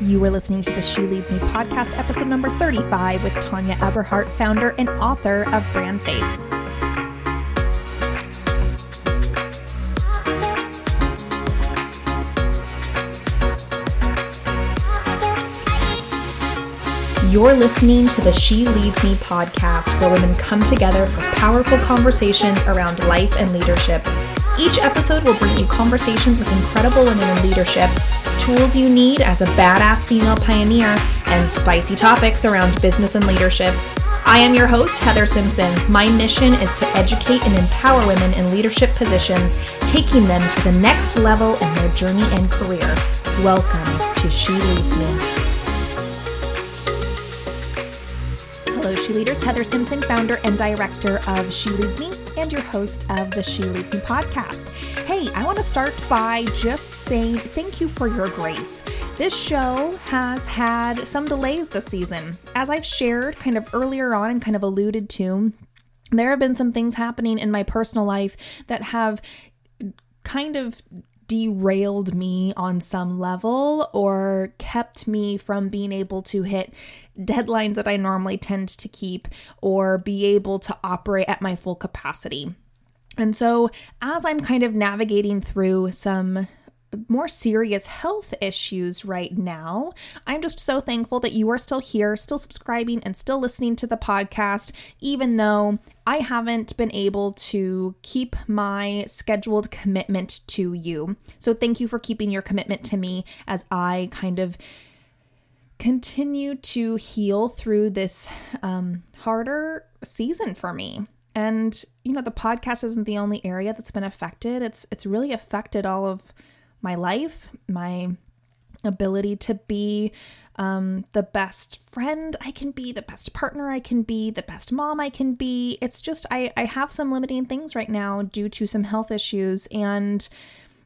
You are listening to the She Leads Me podcast, episode number 35, with Tanya Eberhardt, founder and author of Brand Face. You're listening to the She Leads Me podcast, where women come together for powerful conversations around life and leadership. Each episode will bring you conversations with incredible women in leadership, tools you need as a badass female pioneer, and spicy topics around business and leadership. I am your host, Heather Simpson. My mission is to educate and empower women in leadership positions, taking them to the next level in their journey and career. Welcome to She Leads Me. She Leaders. Heather Simpson, founder and director of She Leads Me, and your host of the She Leads Me podcast. Hey, I want to start by just saying thank you for your grace. This show has had some delays this season. As I've shared kind of earlier on and kind of alluded to, there have been some things happening in my personal life that have kind of derailed me on some level or kept me from being able to hit deadlines that I normally tend to keep or be able to operate at my full capacity. And so, as I'm kind of navigating through some more serious health issues right now. I'm just so thankful that you are still here, still subscribing, and still listening to the podcast, even though I haven't been able to keep my scheduled commitment to you. So, thank you for keeping your commitment to me as I kind of continue to heal through this um, harder season for me. And you know, the podcast isn't the only area that's been affected. It's it's really affected all of my life, my ability to be um, the best friend I can be, the best partner I can be, the best mom I can be. It's just, I, I have some limiting things right now due to some health issues. And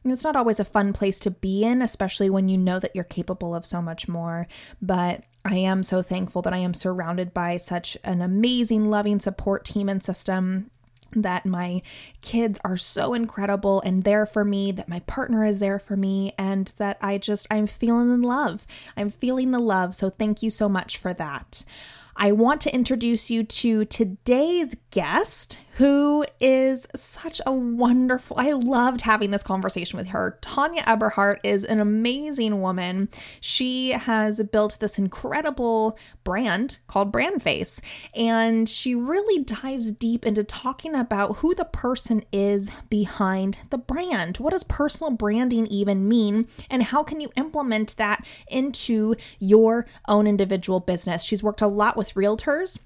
it's not always a fun place to be in, especially when you know that you're capable of so much more. But I am so thankful that I am surrounded by such an amazing, loving support team and system that my kids are so incredible and there for me, that my partner is there for me, and that I just, I'm feeling in love. I'm feeling the love. So thank you so much for that. I want to introduce you to today's guest, who is such a wonderful. I loved having this conversation with her. Tanya Eberhardt is an amazing woman. She has built this incredible brand called Brand Face, and she really dives deep into talking about who the person is behind the brand. What does personal branding even mean, and how can you implement that into your own individual business? She's worked a lot with realtors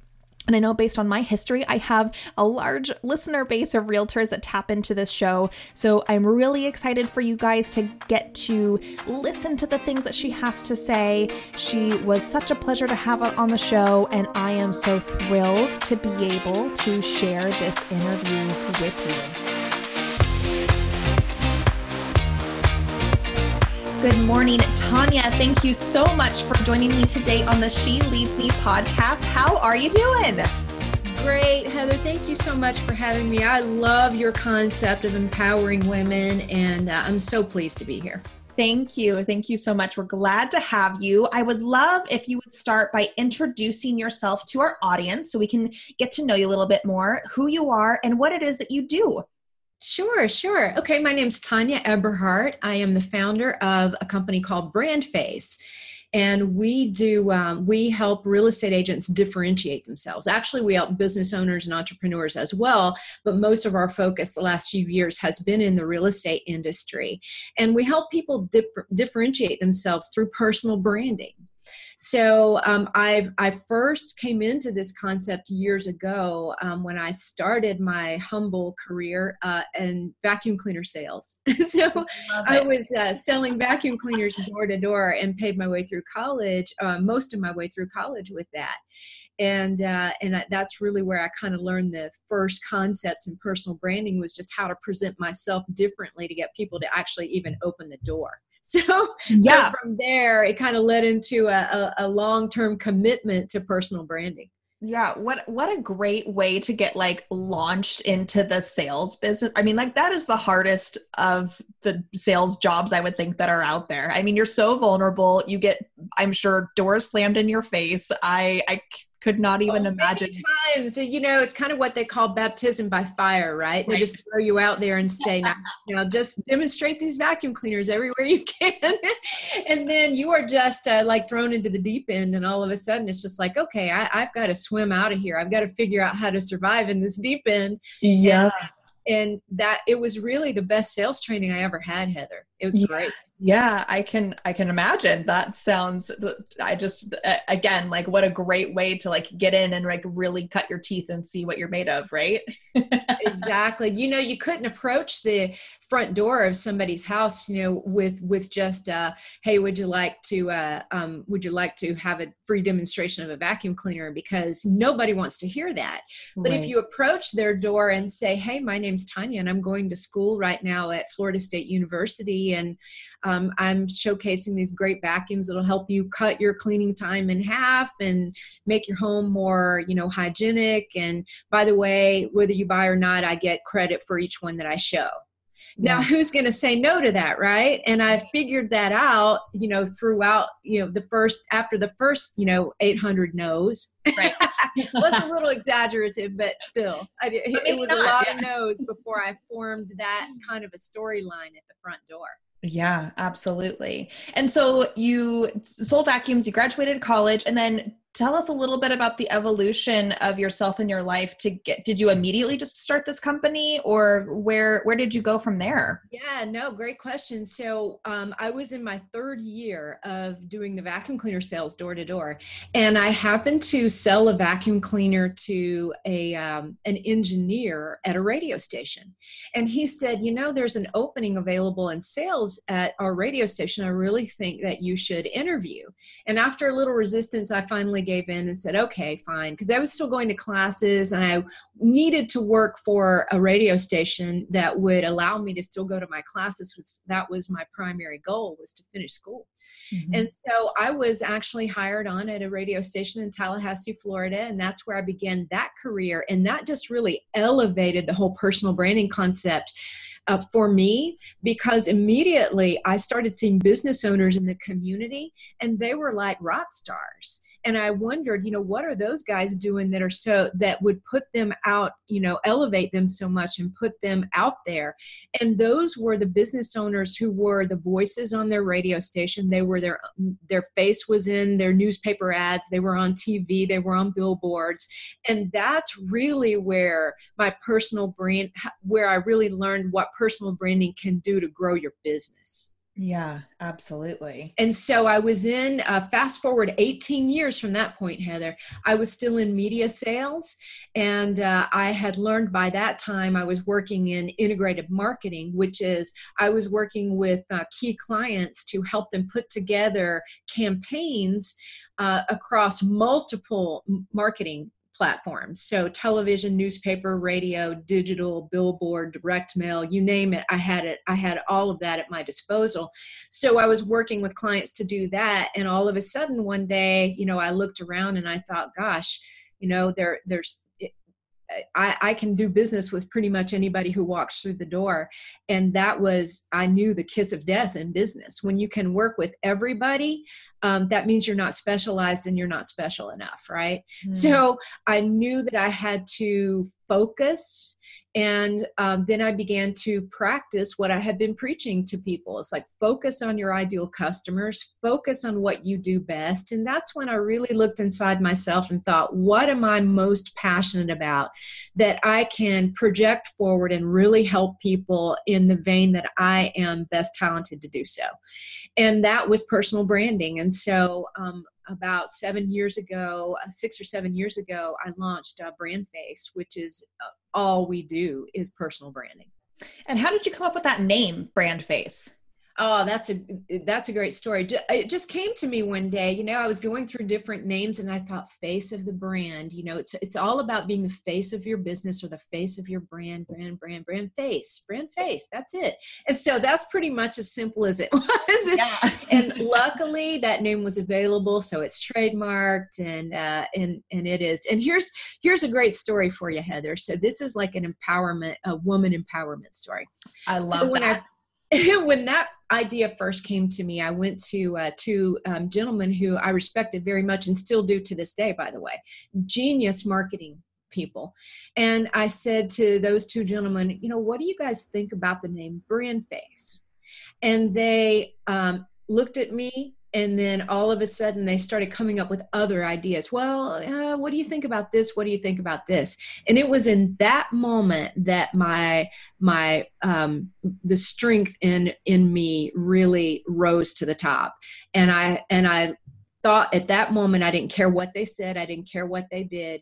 and I know based on my history, I have a large listener base of realtors that tap into this show. So I'm really excited for you guys to get to listen to the things that she has to say. She was such a pleasure to have on the show, and I am so thrilled to be able to share this interview with you. Good morning, Tanya. Thank you so much for joining me today on the She Leads Me podcast. How are you doing? Great, Heather. Thank you so much for having me. I love your concept of empowering women, and uh, I'm so pleased to be here. Thank you. Thank you so much. We're glad to have you. I would love if you would start by introducing yourself to our audience so we can get to know you a little bit more, who you are, and what it is that you do. Sure, sure. Okay, my name's Tanya Eberhardt. I am the founder of a company called Brand Face. And we do, um, we help real estate agents differentiate themselves. Actually, we help business owners and entrepreneurs as well, but most of our focus the last few years has been in the real estate industry. And we help people dip- differentiate themselves through personal branding. So um, I've I first came into this concept years ago um, when I started my humble career uh, in vacuum cleaner sales. so I was uh, selling vacuum cleaners door to door and paid my way through college, uh, most of my way through college with that. And uh, and I, that's really where I kind of learned the first concepts in personal branding was just how to present myself differently to get people to actually even open the door. So, yeah. so from there, it kind of led into a, a, a long term commitment to personal branding. Yeah, what what a great way to get like launched into the sales business. I mean, like that is the hardest of the sales jobs I would think that are out there. I mean, you're so vulnerable. You get I'm sure doors slammed in your face. I I could not even oh, imagine. times. You know it's kind of what they call baptism by fire right, right. they just throw you out there and say now, you know just demonstrate these vacuum cleaners everywhere you can. And then you are just uh, like thrown into the deep end and all of a sudden it's just like okay I, have got to swim out of here. I've got to figure out how to survive in this deep end. Yeah. And, and that it was really the best sales training I ever had, Heather. It was yeah. great. Yeah, I can I can imagine. That sounds I just again like what a great way to like get in and like really cut your teeth and see what you're made of, right? exactly. You know, you couldn't approach the front door of somebody's house, you know, with with just uh hey, would you like to uh um would you like to have a free demonstration of a vacuum cleaner because nobody wants to hear that. But right. if you approach their door and say, "Hey, my name's Tanya and I'm going to school right now at Florida State University and um, I'm showcasing these great vacuums that'll help you cut your cleaning time in half and make your home more, you know, hygienic. And by the way, whether you buy or not, I get credit for each one that I show. Now, yeah. who's going to say no to that, right? And I figured that out, you know, throughout, you know, the first after the first, you know, 800 no's. Right. it's a little exaggerative, but still, I, it, it was not, a lot yeah. of no's before I formed that kind of a storyline at the front door. Yeah, absolutely. And so you sold vacuums, you graduated college, and then tell us a little bit about the evolution of yourself in your life to get did you immediately just start this company or where where did you go from there? Yeah no great question. So um, i was in my third year of doing the vacuum cleaner sales door to door and i happened to sell a vacuum cleaner to a um, an engineer at a radio station. And he said you know there's an opening available in sales at our radio station. I really think that you should interview. And after a little resistance i finally gave in and said, okay, fine. Because I was still going to classes and I needed to work for a radio station that would allow me to still go to my classes. Which that was my primary goal was to finish school. Mm-hmm. And so I was actually hired on at a radio station in Tallahassee, Florida. And that's where I began that career. And that just really elevated the whole personal branding concept uh, for me because immediately I started seeing business owners in the community and they were like rock stars and i wondered you know what are those guys doing that are so that would put them out you know elevate them so much and put them out there? And those were the business owners who were the voices on their radio station. They were their their face was in their newspaper ads. They were on tv they were on billboards. And that's really where my personal brand where i really learned what personal branding can do to grow your business yeah, absolutely. And so I was in, uh, fast forward 18 years from that point, Heather, I was still in media sales. And uh, I had learned by that time I was working in integrated marketing, which is I was working with uh, key clients to help them put together campaigns uh, across multiple marketing platforms. So television, newspaper, radio, digital, billboard, direct mail, you name it. I had it. I had all of that at my disposal. So I was working with clients to do that. And all of a sudden one day, you know, I looked around and I thought, gosh, you know, there there's I, I, can do business with pretty much anybody who walks through the door. And that was, I knew the kiss of death in business. When you can work with everybody, um, that means you're not specialized and you're not special enough, right? Mm. So I knew that I had to focus and um, then I began to practice what I had been preaching to people. It's like focus on your ideal customers, focus on what you do best. And that's when I really looked inside myself and thought, what am I most passionate about that I can project forward and really help people in the vein that I am best talented to do so? And that was personal branding. And so um, about seven years ago, uh, six or seven years ago, I launched uh, Brand Face, which is uh, all we do is personal branding. And how did you come up with that name, Brand Face? Oh, that's a that's a great story. It just came to me one day. You know, I was going through different names, and I thought, face of the brand. You know, it's it's all about being the face of your business or the face of your brand, brand, brand, brand face, brand face. That's it. And so that's pretty much as simple as it was. Yeah. and luckily, that name was available, so it's trademarked, and uh, and and it is. And here's here's a great story for you, Heather. So this is like an empowerment, a woman empowerment story. I love so when that. I when that idea first came to me, I went to uh, two um, gentlemen who I respected very much and still do to this day, by the way, genius marketing people. And I said to those two gentlemen, you know, what do you guys think about the name Brand Face? And they um, looked at me and then all of a sudden they started coming up with other ideas. Well uh, what do you think about this? What do you think about this? And it was in that moment that my my um, the strength in in me really rose to the top. And i and i thought at that moment i didn't care what they said. I didn't care what they did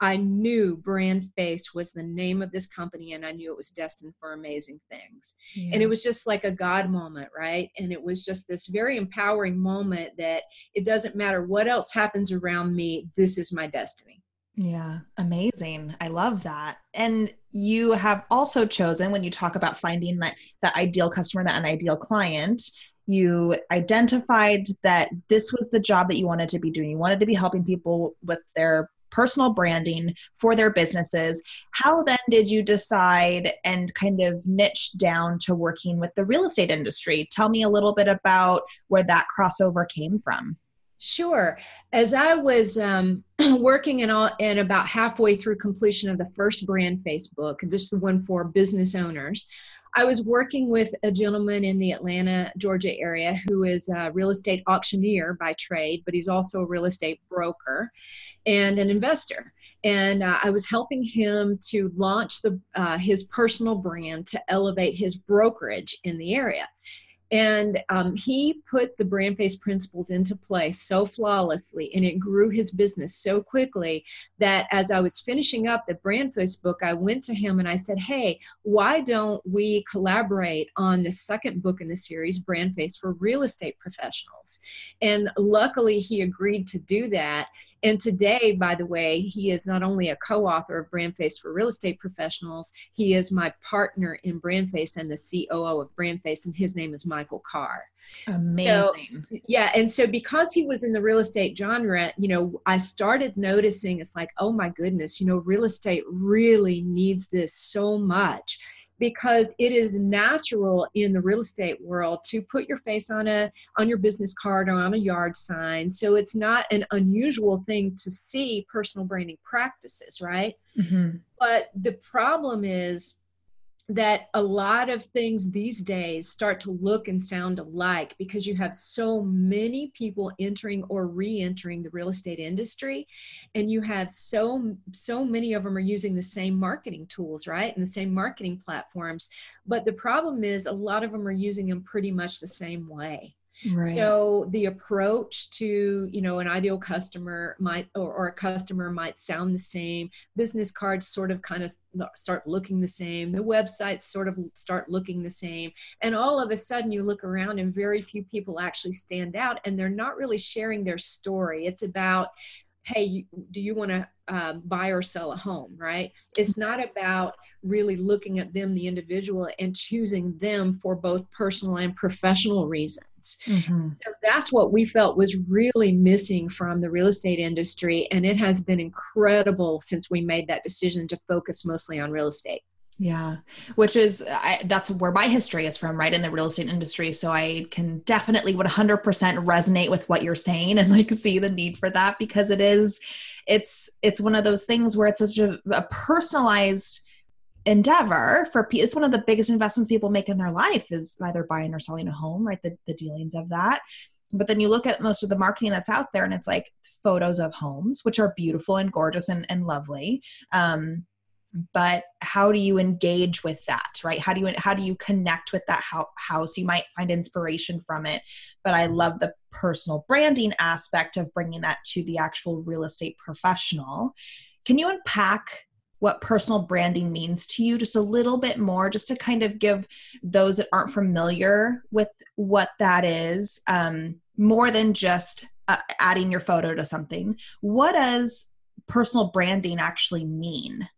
I knew Brand Face was the name of this company and I knew it was destined for amazing things. Yeah. And it was just like a God moment, right? And it was just this very empowering moment that it doesn't matter what else happens around me, this is my destiny. Yeah, amazing. I love that. And you have also chosen when you talk about finding that that ideal customer, that an ideal client, you identified that this was the job that you wanted to be doing. You wanted to be helping people with their personal branding for their businesses. How then did you decide and kind of niche down to working with the real estate industry? Tell me a little bit about where that crossover came from. Sure. As I was um, working in, all, in about halfway through completion of the first brand Face book, just the one for business owners, I was working with a gentleman in the Atlanta, Georgia area who is a real estate auctioneer by trade, but he's also a real estate broker and an investor. And uh, I was helping him to launch the, uh, his personal brand to elevate his brokerage in the area. And um, he put the brand face principles into place so flawlessly, and it grew his business so quickly that as I was finishing up the brand face book, I went to him and I said, Hey, why don't we collaborate on the second book in the series, Brand Face for Real Estate Professionals? And luckily, he agreed to do that. And today, by the way, he is not only a co author of Brand Face for Real Estate Professionals, he is my partner in Brand Face and the COO of Brand Face, and his name is Michael Carr. Amazing. So, yeah. And so, because he was in the real estate genre, you know, I started noticing it's like, oh my goodness, you know, real estate really needs this so much because it is natural in the real estate world to put your face on a on your business card or on a yard sign so it's not an unusual thing to see personal branding practices right mm-hmm. but the problem is that a lot of things these days start to look and sound alike because you have so many people entering or re-entering the real estate industry and you have so so many of them are using the same marketing tools right and the same marketing platforms. But the problem is a lot of them are using them pretty much the same way Right. So the approach to you know an ideal customer might or, or, a customer might sound the same. Business cards sort of kind of start looking the same. The websites sort of start looking the same, and all of a sudden you look around and very few people actually stand out, and they're not really sharing their story. It's about hey, do you want to um, buy or sell a home, right? It's not about really looking at them, the individual, and choosing them for both personal and professional reasons. Mm-hmm. So that's what we felt was really missing from the real estate industry. And it has been incredible since we made that decision to focus mostly on real estate. Yeah, which is I, that's where my history is from, right in the real estate industry. So I can definitely 100% resonate with what you're saying and like see the need for that because it is, it's it's one of those things where it's such a, a personalized endeavor for it's one of the biggest investments people make in their life is either buying or selling a home right? The, the dealings of that. But then you look at most of the marketing that's out there and it's like photos of homes which are beautiful and gorgeous and, and lovely. Um, but how do you engage with that right? How do you how do you connect with that house? You might find inspiration from it. But i love the personal branding aspect of bringing that to the actual real estate professional. Can you unpack what personal branding means to you just a little bit more, just to kind of give those that aren't familiar with what that is, um, more than just uh, adding your photo to something. What does personal branding actually mean?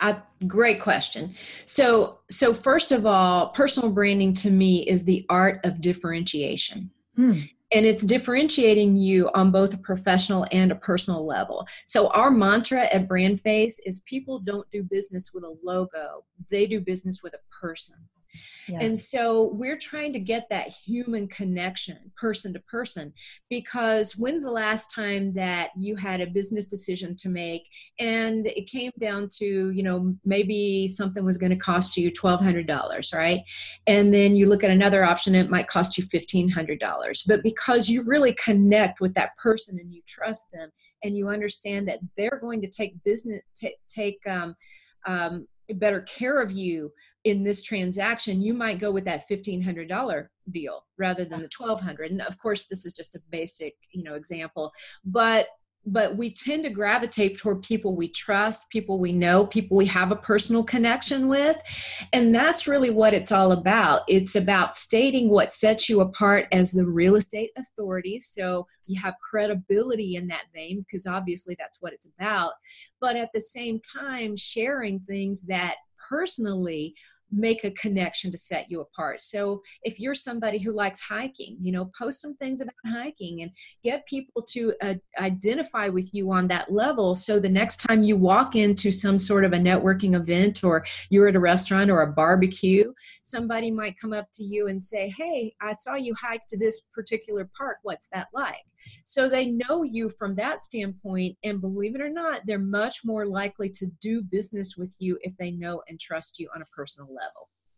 A great question. So, so first of all, personal branding to me is the art of differentiation. Hmm and it's differentiating you on both a professional and a personal level. So our mantra at Brandface is people don't do business with a logo, they do business with a person. Yes. And so we're trying to get that human connection, person to person, because when's the last time that you had a business decision to make and it came down to, you know, maybe something was going to cost you $1,200, right? And then you look at another option, it might cost you $1,500. But because you really connect with that person and you trust them and you understand that they're going to take business, t- take, um, um, better care of you in this transaction you might go with that $1500 deal rather than the 1200 and of course this is just a basic you know example but but we tend to gravitate toward people we trust, people we know, people we have a personal connection with. And that's really what it's all about. It's about stating what sets you apart as the real estate authority. So you have credibility in that vein, because obviously that's what it's about. But at the same time, sharing things that personally make a connection to set you apart. So if you're somebody who likes hiking, you know, post some things about hiking and get people to uh, identify with you on that level. So the next time you walk into some sort of a networking event or you're at a restaurant or a barbecue, somebody might come up to you and say, Hey, I saw you hike to this particular park. What's that like? So they know you from that standpoint. And believe it or not, they're much more likely to do business with you if they know and trust you on a personal level.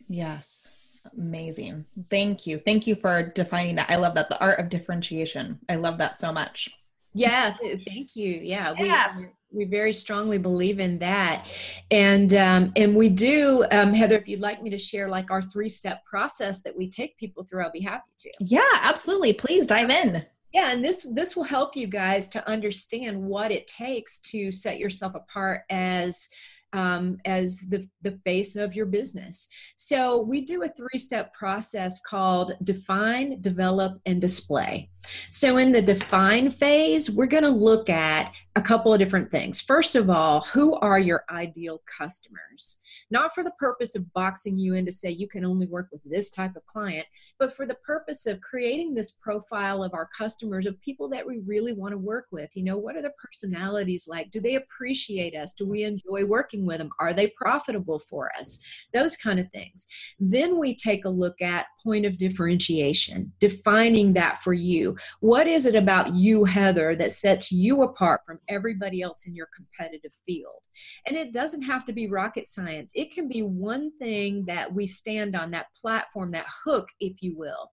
Yes. Amazing. Thank you. Thank you for defining that. I love that. The art of differentiation. I love that so much. Yeah, thank you. Yeah, yes. we, we very strongly believe in that, and um, and we do, um, Heather. If you'd like me to share like our three step process that we take people through, I'll be happy to. Yeah, absolutely. Please dive in yeah and this this will help you guys to understand what it takes to set yourself apart as um, as the, the face of your business. So we do a three step process called define, develop, and display. So in the define phase, we're going to look at a couple of different things. First of all, who are your ideal customers? Not for the purpose of boxing you in to say you can only work with this type of client, but for the purpose of creating this profile of our customers, of people that we really want to work with. You know, what are their personalities like? Do they appreciate us? Do we enjoy working with them? Are they profitable for us? Those kind of things. Then we take a look at point of differentiation, defining that for you. What is it about you, Heather, that sets you apart from everybody else in your competitive field? And it doesn't have to be rocket science. It can be one thing that we stand on, that platform, that hook, if you will,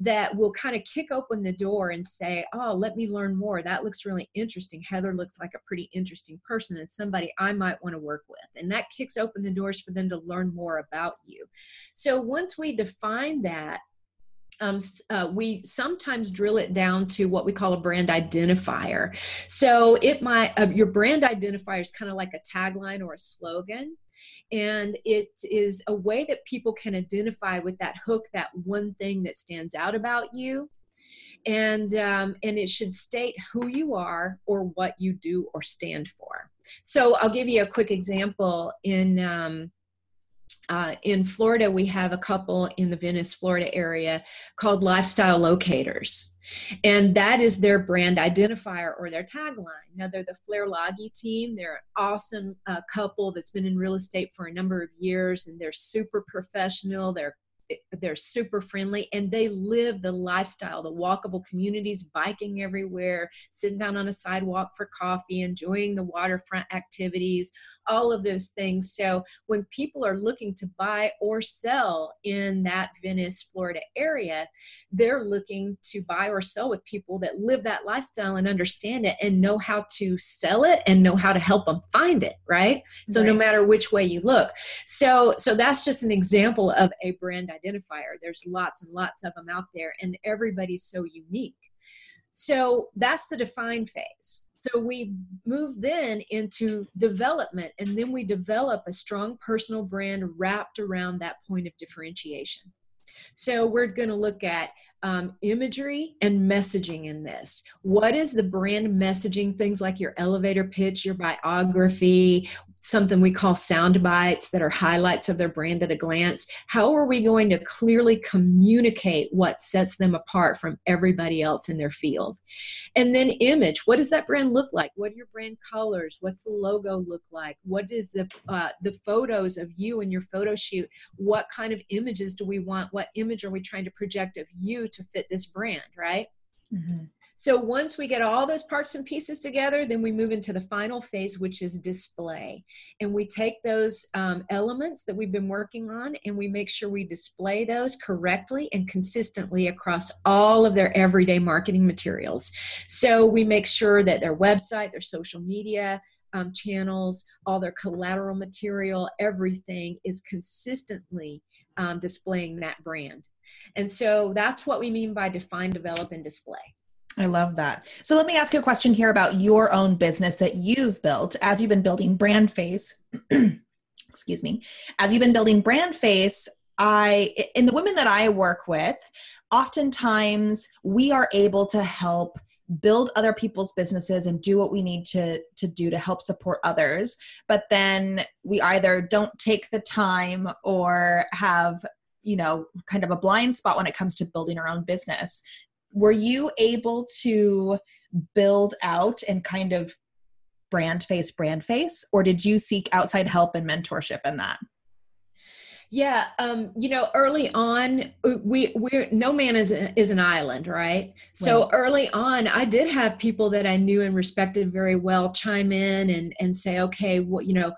that will kind of kick open the door and say, Oh, let me learn more. That looks really interesting. Heather looks like a pretty interesting person and somebody I might want to work with. And that kicks open the doors for them to learn more about you. So once we define that, um, uh, we sometimes drill it down to what we call a brand identifier. So it might uh, your brand identifier is kind of like a tagline or a slogan, and it is a way that people can identify with that hook, that one thing that stands out about you. And um, and it should state who you are or what you do or stand for. So I'll give you a quick example in um, uh, in Florida, we have a couple in the Venice, Florida area called Lifestyle Locators. And that is their brand identifier or their tagline. Now, they're the Flair Loggy team. They're an awesome uh, couple that's been in real estate for a number of years, and they're super professional. They're they're super friendly and they live the lifestyle the walkable communities biking everywhere sitting down on a sidewalk for coffee enjoying the waterfront activities all of those things. So when people are looking to buy or sell in that venice florida area they're looking to buy or sell with people that live that lifestyle and understand it and know how to sell it and know how to help them find it right? So right. no matter which way you look. So so that's just an example of a brand identifier. There's lots and lots of them out there, and everybody's so unique. So that's the define phase. So we move then into development, and then we develop a strong personal brand wrapped around that point of differentiation. So we're going to look at um, imagery and messaging in this. What is the brand messaging? Things like your elevator pitch, your biography, something we call sound bites that are highlights of their brand at a glance. How are we going to clearly communicate what sets them apart from everybody else in their field? And then image. What does that brand look like? What are your brand colors? What's the logo look like? What is the uh, the photos of you and your photo shoot? What kind of images do we want? What image are we trying to project of you to fit this brand? Right. Mm-hmm. So once we get all those parts and pieces together, then we move into the final phase, which is display. And we take those um, elements that we've been working on and we make sure we display those correctly and consistently across all of their everyday marketing materials. So we make sure that their website, their social media, um, channels, all their collateral material, everything is consistently um, displaying that brand. And so that's what we mean by define, develop, and display. I love that. So let me ask you a question here about your own business that you've built as you've been building brand face. excuse me. As you've been building brand face, I in the women that I work with, oftentimes we are able to help build other people's businesses and do what we need to to do to help support others but then we either don't take the time or have you know kind of a blind spot when it comes to building our own business were you able to build out and kind of brand face brand face or did you seek outside help and mentorship in that yeah, um, you know, early on, we we're no man is a, is an island, right? So early on, I did have people that I knew and respected very well chime in and and say, okay, what you know,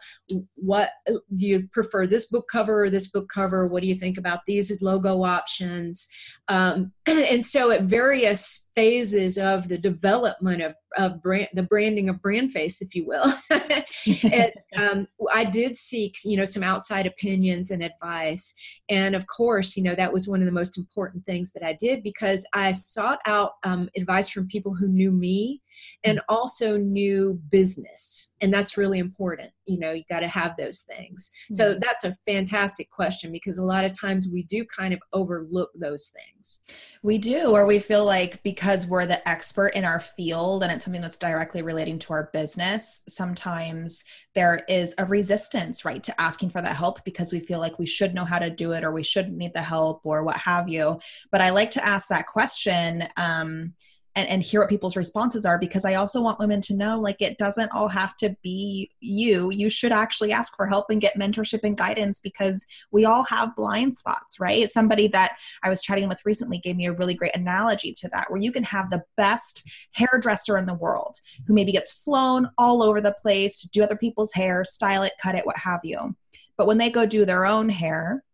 what do you prefer this book cover or this book cover? What do you think about these logo options? Um, and so at various phases of the development of of brand, the branding of brand face, if you will. um, I did seek, you know, some outside opinions and advice. And of course, you know, that was one of the most important things that I did because I sought out um, advice from people who knew me and also knew business. And that's really important. You know, you got to have those things. So mm-hmm. that's a fantastic question because a lot of times we do kind of overlook those things. We do, or we feel like because we're the expert in our field and it's something that's directly relating to our business, sometimes there is a resistance, right, to asking for that help because we feel like we should know how to do it or we shouldn't need the help or what have you. But I like to ask that question. Um, and, and hear what people's responses are because I also want women to know like it doesn't all have to be you. You should actually ask for help and get mentorship and guidance because we all have blind spots, right? Somebody that I was chatting with recently gave me a really great analogy to that where you can have the best hairdresser in the world who maybe gets flown all over the place to do other people's hair, style it, cut it, what have you. But when they go do their own hair,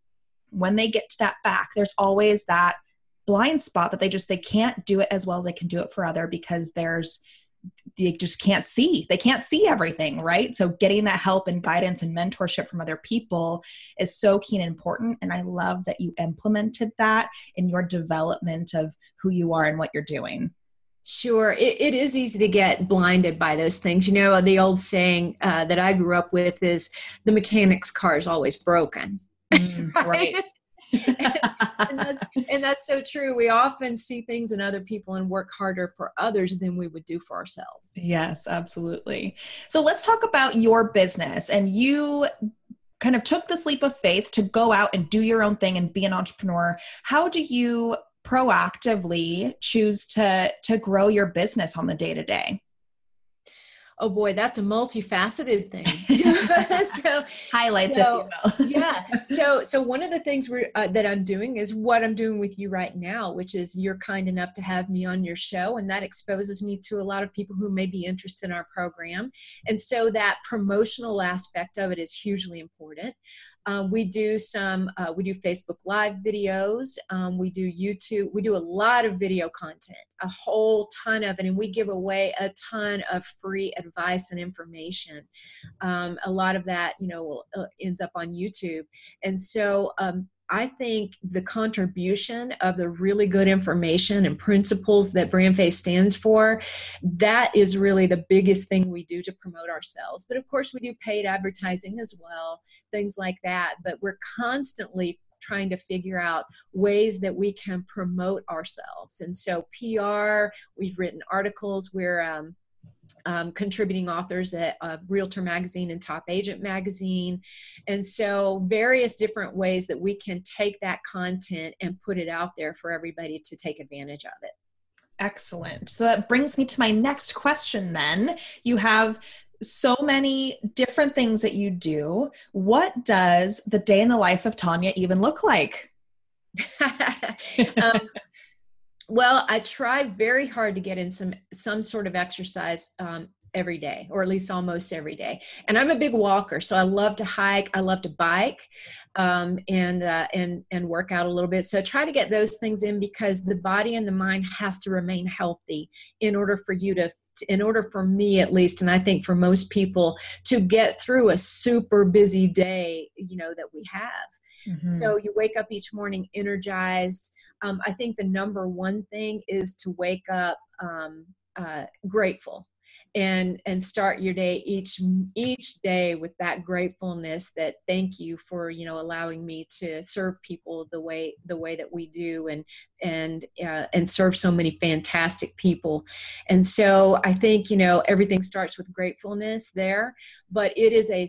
when they get to that back, there's always that blind spot that they just they can't do it as well as they can do it for other because there's they just can't see they can't see everything right so getting that help and guidance and mentorship from other people is so key and important and i love that you implemented that in your development of who you are and what you're doing Sure, it, it is easy to get blinded by those things. You know, the old saying uh, that I grew up with is the mechanic's car is always broken. Mm, right. right. and, that's, and, that's, so true. We often see things in other people and work harder for others than we would do for ourselves. Yes, absolutely. So let's talk about your business. And you kind of took this leap of faith to go out and do your own thing and be an entrepreneur. How do you proactively choose to to grow your business on the day to day? Oh boy, that's a multifaceted thing. so highlights, so, yeah. So so one of the things we're, uh, that I'm doing is what I'm doing with you right now, which is you're kind enough to have me on your show, and that exposes me to a lot of people who may be interested in our program, and so that promotional aspect of it is hugely important. Um, we do some, uh, we do Facebook Live videos. Um, we do YouTube. We do a lot of video content, a whole ton of it, and we give away a ton of free advice and information. Um, a lot of that, you know, uh, ends up on YouTube. And so um, I think the contribution of the really good information and principles that BrandFace stands for, that is really the biggest thing we do to promote ourselves. But of course, we do paid advertising as well, things like that. But we're constantly trying to figure out ways that we can promote ourselves. And so, PR, we've written articles where um, um, contributing authors at uh, Realtor Magazine and Top Agent Magazine. And so, various different ways that we can take that content and put it out there for everybody to take advantage of it. Excellent. So, that brings me to my next question then. You have so many different things that you do. What does the day in the life of Tanya even look like? um, well, I try very hard to get in some some sort of exercise um, every day, or at least almost every day. And I'm a big walker, so I love to hike. I love to bike, um, and uh, and and work out a little bit. So I try to get those things in because the body and the mind has to remain healthy in order for you to in order for me at least and i think for most people to get through a super busy day you know that we have mm-hmm. so you wake up each morning energized um, I think the number one thing is to wake up um, uh, grateful and and start your day each each day with that gratefulness that thank you for you know allowing me to serve people the way the way that we do and and uh, and serve so many fantastic people. And so i think you know everything starts with gratefulness there but it is a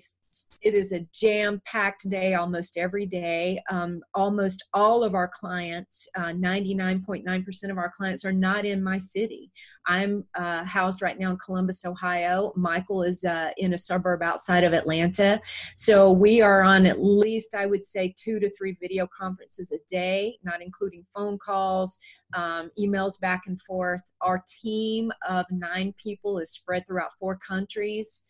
it is a jam packed day almost every day. Um, almost all of our clients, 99.9% uh, of our clients, are not in my city. I'm uh, housed right now in Columbus, Ohio. Michael is uh, in a suburb outside of Atlanta. So we are on at least, I would say, two to three video conferences a day, not including phone calls. Um, emails back and forth. Our team of nine people is spread throughout four countries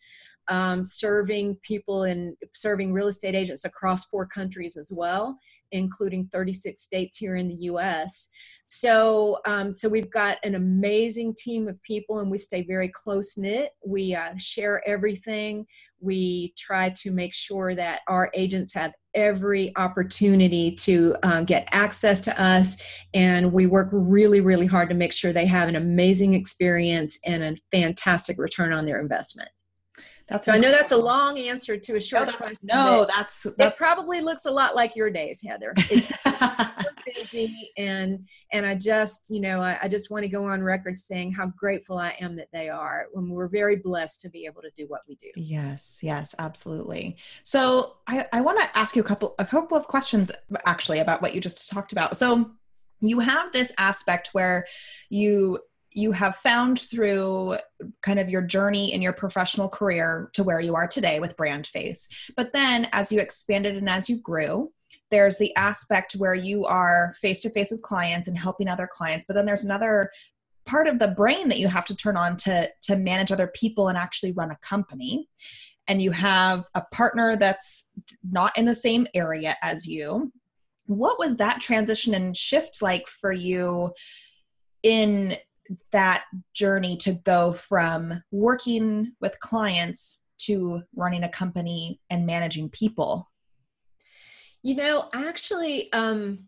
um, serving people and serving real estate agents across four countries as well, including 36 states here in the U.S. So, um, so we've got an amazing team of people, and we stay very close knit. We uh, share everything. We try to make sure that our agents have every opportunity to uh, get access to us, and we work really, really hard to make sure they have an amazing experience and a fantastic return on their investment. That's so I know that's a long answer to a short no, question. No, that's, that's, it. Probably looks a lot like your days, Heather. It's busy, and and I just you know I, I just want to go on record saying how grateful I am that they are. When we're very blessed to be able to do what we do. Yes, yes, absolutely. So I I want to ask you a couple a couple of questions actually about what you just talked about. So you have this aspect where you you have found through kind of your journey in your professional career to where you are today with brand face But then as you expanded and as you grew, there's the aspect where you are face to face with clients and helping other clients. But then there's another part of the brain that you have to turn on to to manage other people and actually run a company and you have a partner that's not in the same area as you what was that transition and shift like for you in that journey to go from working with clients to running a company and managing people? You know, actually, um,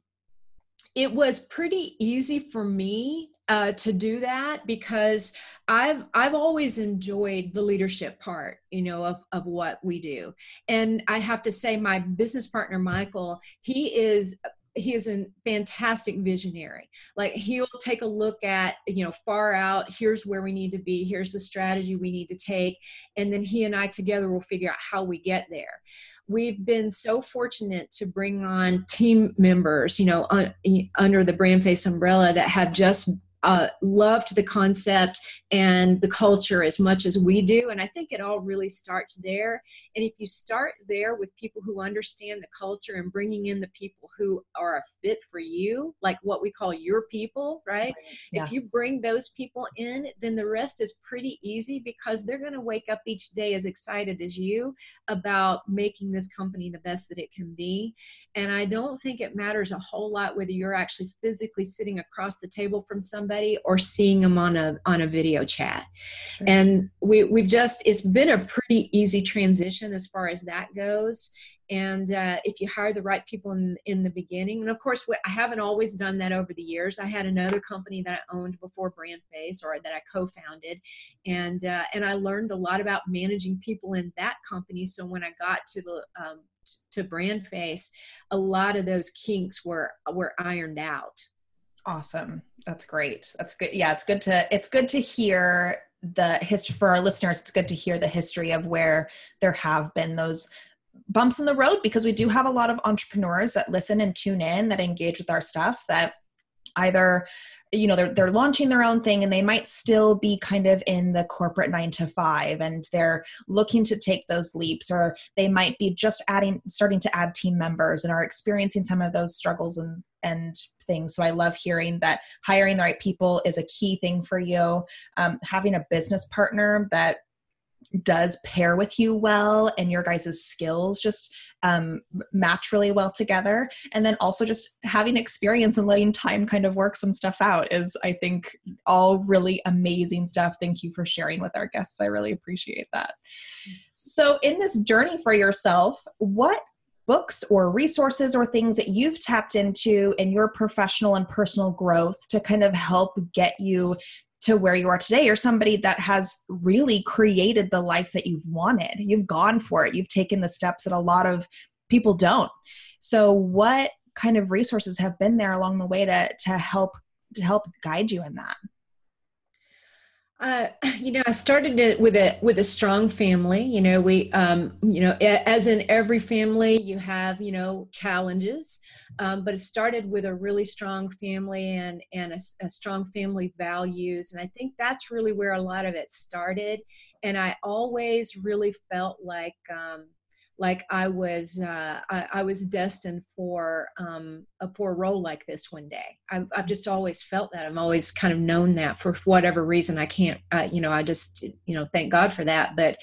it was pretty easy for me uh, to do that because I've I've always enjoyed the leadership part, you know, of of what we do. And I have to say, my business partner Michael, he is he is a fantastic visionary. Like he'll take a look at you know far out here's where we need to be here's the strategy we need to take and then he and i together will figure out how we get there. We've been so fortunate to bring on team members you know un, under the brand face umbrella that have just uh, loved the concept and the culture as much as we do. And I think it all really starts there. And if you start there with people who understand the culture and bringing in the people who are a fit for you, like what we call your people, right? Yeah. If you bring those people in, then the rest is pretty easy because they're going to wake up each day as excited as you about making this company the best that it can be. And I don't think it matters a whole lot whether you're actually physically sitting across the table from somebody or seeing them on a on a video chat. Sure. And we we've just it's been a pretty easy transition as far as that goes. And uh, if you hire the right people in in the beginning and of course i haven't always done that over the years. I had another company that i owned before brand face or that i co-founded. And uh, and i learned a lot about managing people in that company. So when i got to the um, to brand face a lot of those kinks were were ironed out awesome. That's great. That's good. Yeah it's good to it's good to hear the history for our listeners it's good to hear the history of where there have been those bumps in the road because we do have a lot of entrepreneurs that listen and tune in that engage with our stuff that either you know they're they're launching their own thing and they might still be kind of in the corporate 9 to 5 and they're looking to take those leaps or they might be just adding starting to add team members and are experiencing some of those struggles and and things. So i love hearing that hiring the right people is a key thing for you. Um, having a business partner that does pair with you well and your guys' skills just um, match really well together. And then also just having experience and letting time kind of work some stuff out is i think all really amazing stuff. Thank you for sharing with our guests. I really appreciate that. So in this journey for yourself what books or resources or things that you've tapped into in your professional and personal growth to kind of help get you to where you are today. You're somebody that has really created the life that you've wanted. You've gone for it. You've taken the steps that a lot of people don't. So what kind of resources have been there along the way to to help to help guide you in that? Uh, you know, I started it with a with a strong family. You know, we, um, you know, as in every family, you have you know challenges, um, but it started with a really strong family and and a, a, strong family values, and I think that's really where a lot of it started. And I always really felt like um, like I was uh, I, I, was destined for um, a for a role like this one day. I've, I've, just always felt that. I've always kind of known that for whatever reason. I can't uh, you know I just you know thank God for that. But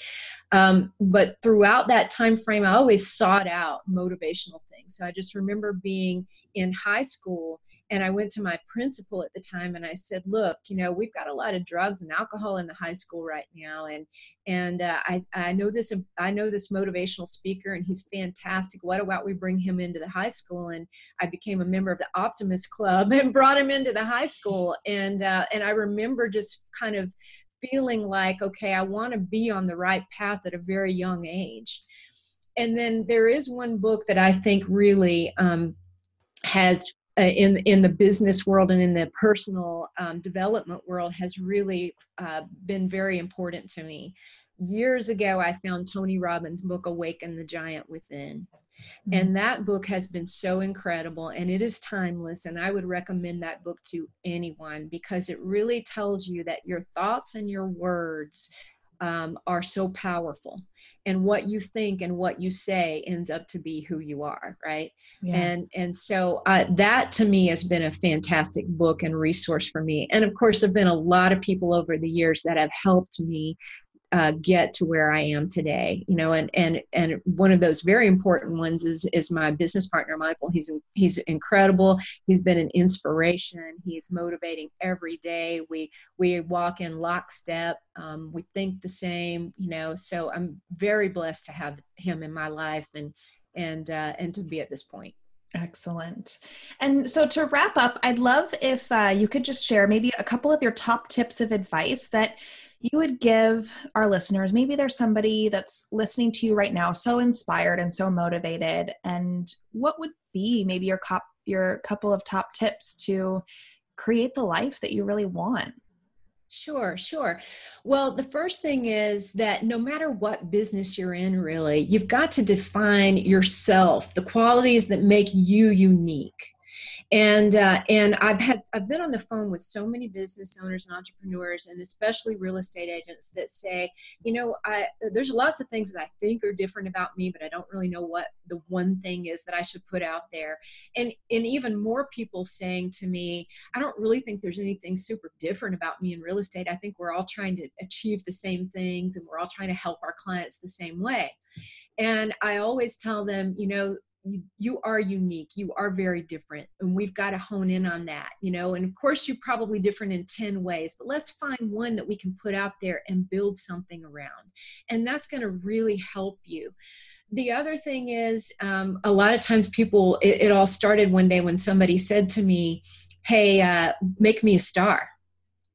um, but throughout that time frame, I always sought out motivational things. So I just remember being in high school and I went to my principal at the time and I said, "Look, you know, we've got a lot of drugs and alcohol in the high school right now, and and uh, I I know this I know this motivational speaker and he's fantastic. What about we bring him into the high school?" And I became a member of the Optimist Club and brought him into the high school, and uh, and I remember just kind of feeling like, okay, I want to be on the right path at a very young age. And then there is one book that I think really um, has uh, in in the business world and in the personal um, development world has really uh, been very important to me. Years ago, I found Tony Robbins' book "Awaken the Giant Within," mm-hmm. and that book has been so incredible, and it is timeless. And I would recommend that book to anyone because it really tells you that your thoughts and your words um, are so powerful. And what you think and what you say ends up to be who you are right? Yeah. and and so uh, that to me has been a fantastic book and resource for me. And of course there have been a lot of people over the years that have helped me uh, get to where I am today. You know, and and and one of those very important ones is is my business partner Michael. He's he's incredible. He's been an inspiration. He's motivating every day. We we walk in lockstep. Um, we think the same. You know, so I'm very blessed to have him in my life and and uh, and to be at this point. Excellent. And so to wrap up, I'd love if uh, you could just share maybe a couple of your top tips of advice that you would give our listeners maybe there's somebody that's listening to you right now so inspired and so motivated and what would be maybe your cop your couple of top tips to create the life that you really want Sure, sure. Well, the first thing is that no matter what business you're in, really, you've got to define yourself, the qualities that make you unique and uh, and I've had I've been on the phone with so many business owners and entrepreneurs, and especially real estate agents that say, you know, I there's lots of things that I think are different about me, but I don't really know what the one thing is that I should put out there. And and even more people saying to me, I don't really think there's anything super different about me in real estate. I think we're all trying to achieve the same things, and we're all trying to help our clients the same way. And I always tell them, you know, you, you are unique you are very different and we've got to hone in on that you know and of course you're probably different in 10 ways but let's find one that we can put out there and build something around and that's going to really help you the other thing is, um, a lot of times people, it, it, all started one day when somebody said to me, Hey, uh, make me a star.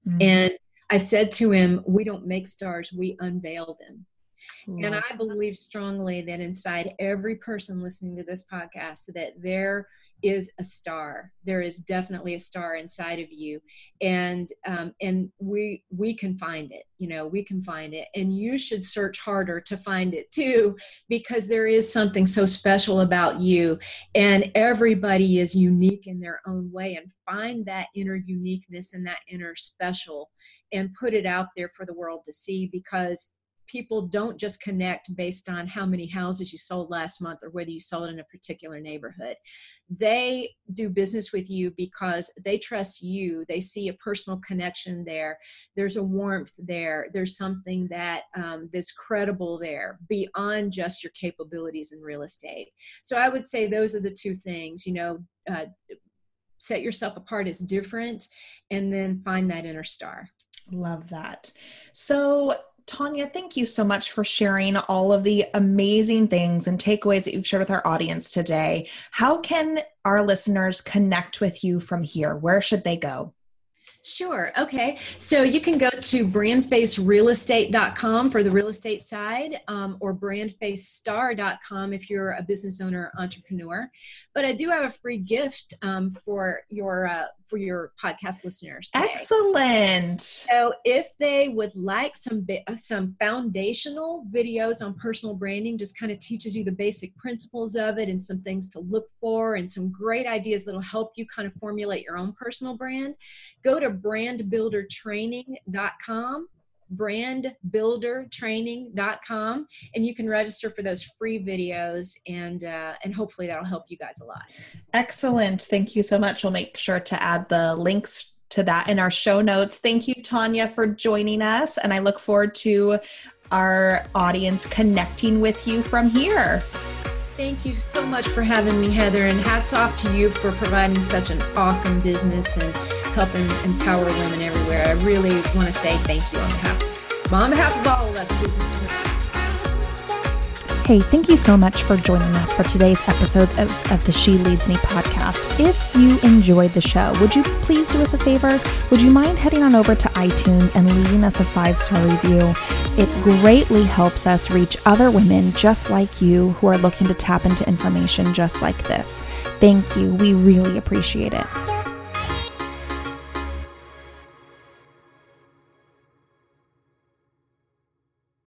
Mm-hmm. And I said to him, We don't make stars, we unveil them. And I believe strongly that inside every person listening to this podcast, that there is a star. There is definitely a star inside of you, and um, and we we can find it. You know, we can find it, and you should search harder to find it too, because there is something so special about you, and everybody is unique in their own way. And find that inner uniqueness and that inner special, and put it out there for the world to see, because people don't just connect based on how many houses you sold last month or whether you sold in a particular neighborhood. They do business with you because they trust you. They see a personal connection there. There's a warmth there. There's something that um, that's credible there beyond just your capabilities in real estate. So I would say those are the two things. You know. Uh, set yourself apart as different and then find that inner star Love that. So, Tanya, thank you so much for sharing all of the amazing things and takeaways that you've shared with our audience today. How can our listeners connect with you from here? Where should they go? Sure. Okay. So you can go to brandfacerealestate.com for the real estate side um, or brandfacestar.com if you're a business owner entrepreneur. But I do have a free gift um, for your uh, for your podcast listeners. Today. Excellent. So if they would like some uh, some foundational videos on personal branding, just kind of teaches you the basic principles of it and some things to look for and some great ideas that'll help you kind of formulate your own personal brand, go to brandbuildertraining.com brandbuildertraining.com and you can register for those free videos and uh, and hopefully that'll help you guys a lot. Excellent. Thank you so much. We'll make sure to add the links to that in our show notes. Thank you tanya for joining us and i look forward to our audience connecting with you from here. Thank you so much for having me, Heather, and hats off to you for providing such an awesome business and helping empower women everywhere. I really want to say thank you on behalf, on behalf of all of us business women. Hey, thank you so much for joining us for today's episodes of, of, the She Leads Me podcast. If you enjoyed the show, would you please do us a favor? Would you mind heading on over to iTunes and leaving us a five star review? It greatly helps us reach other women just like you who are looking to tap into information just like this. Thank you. We really appreciate it.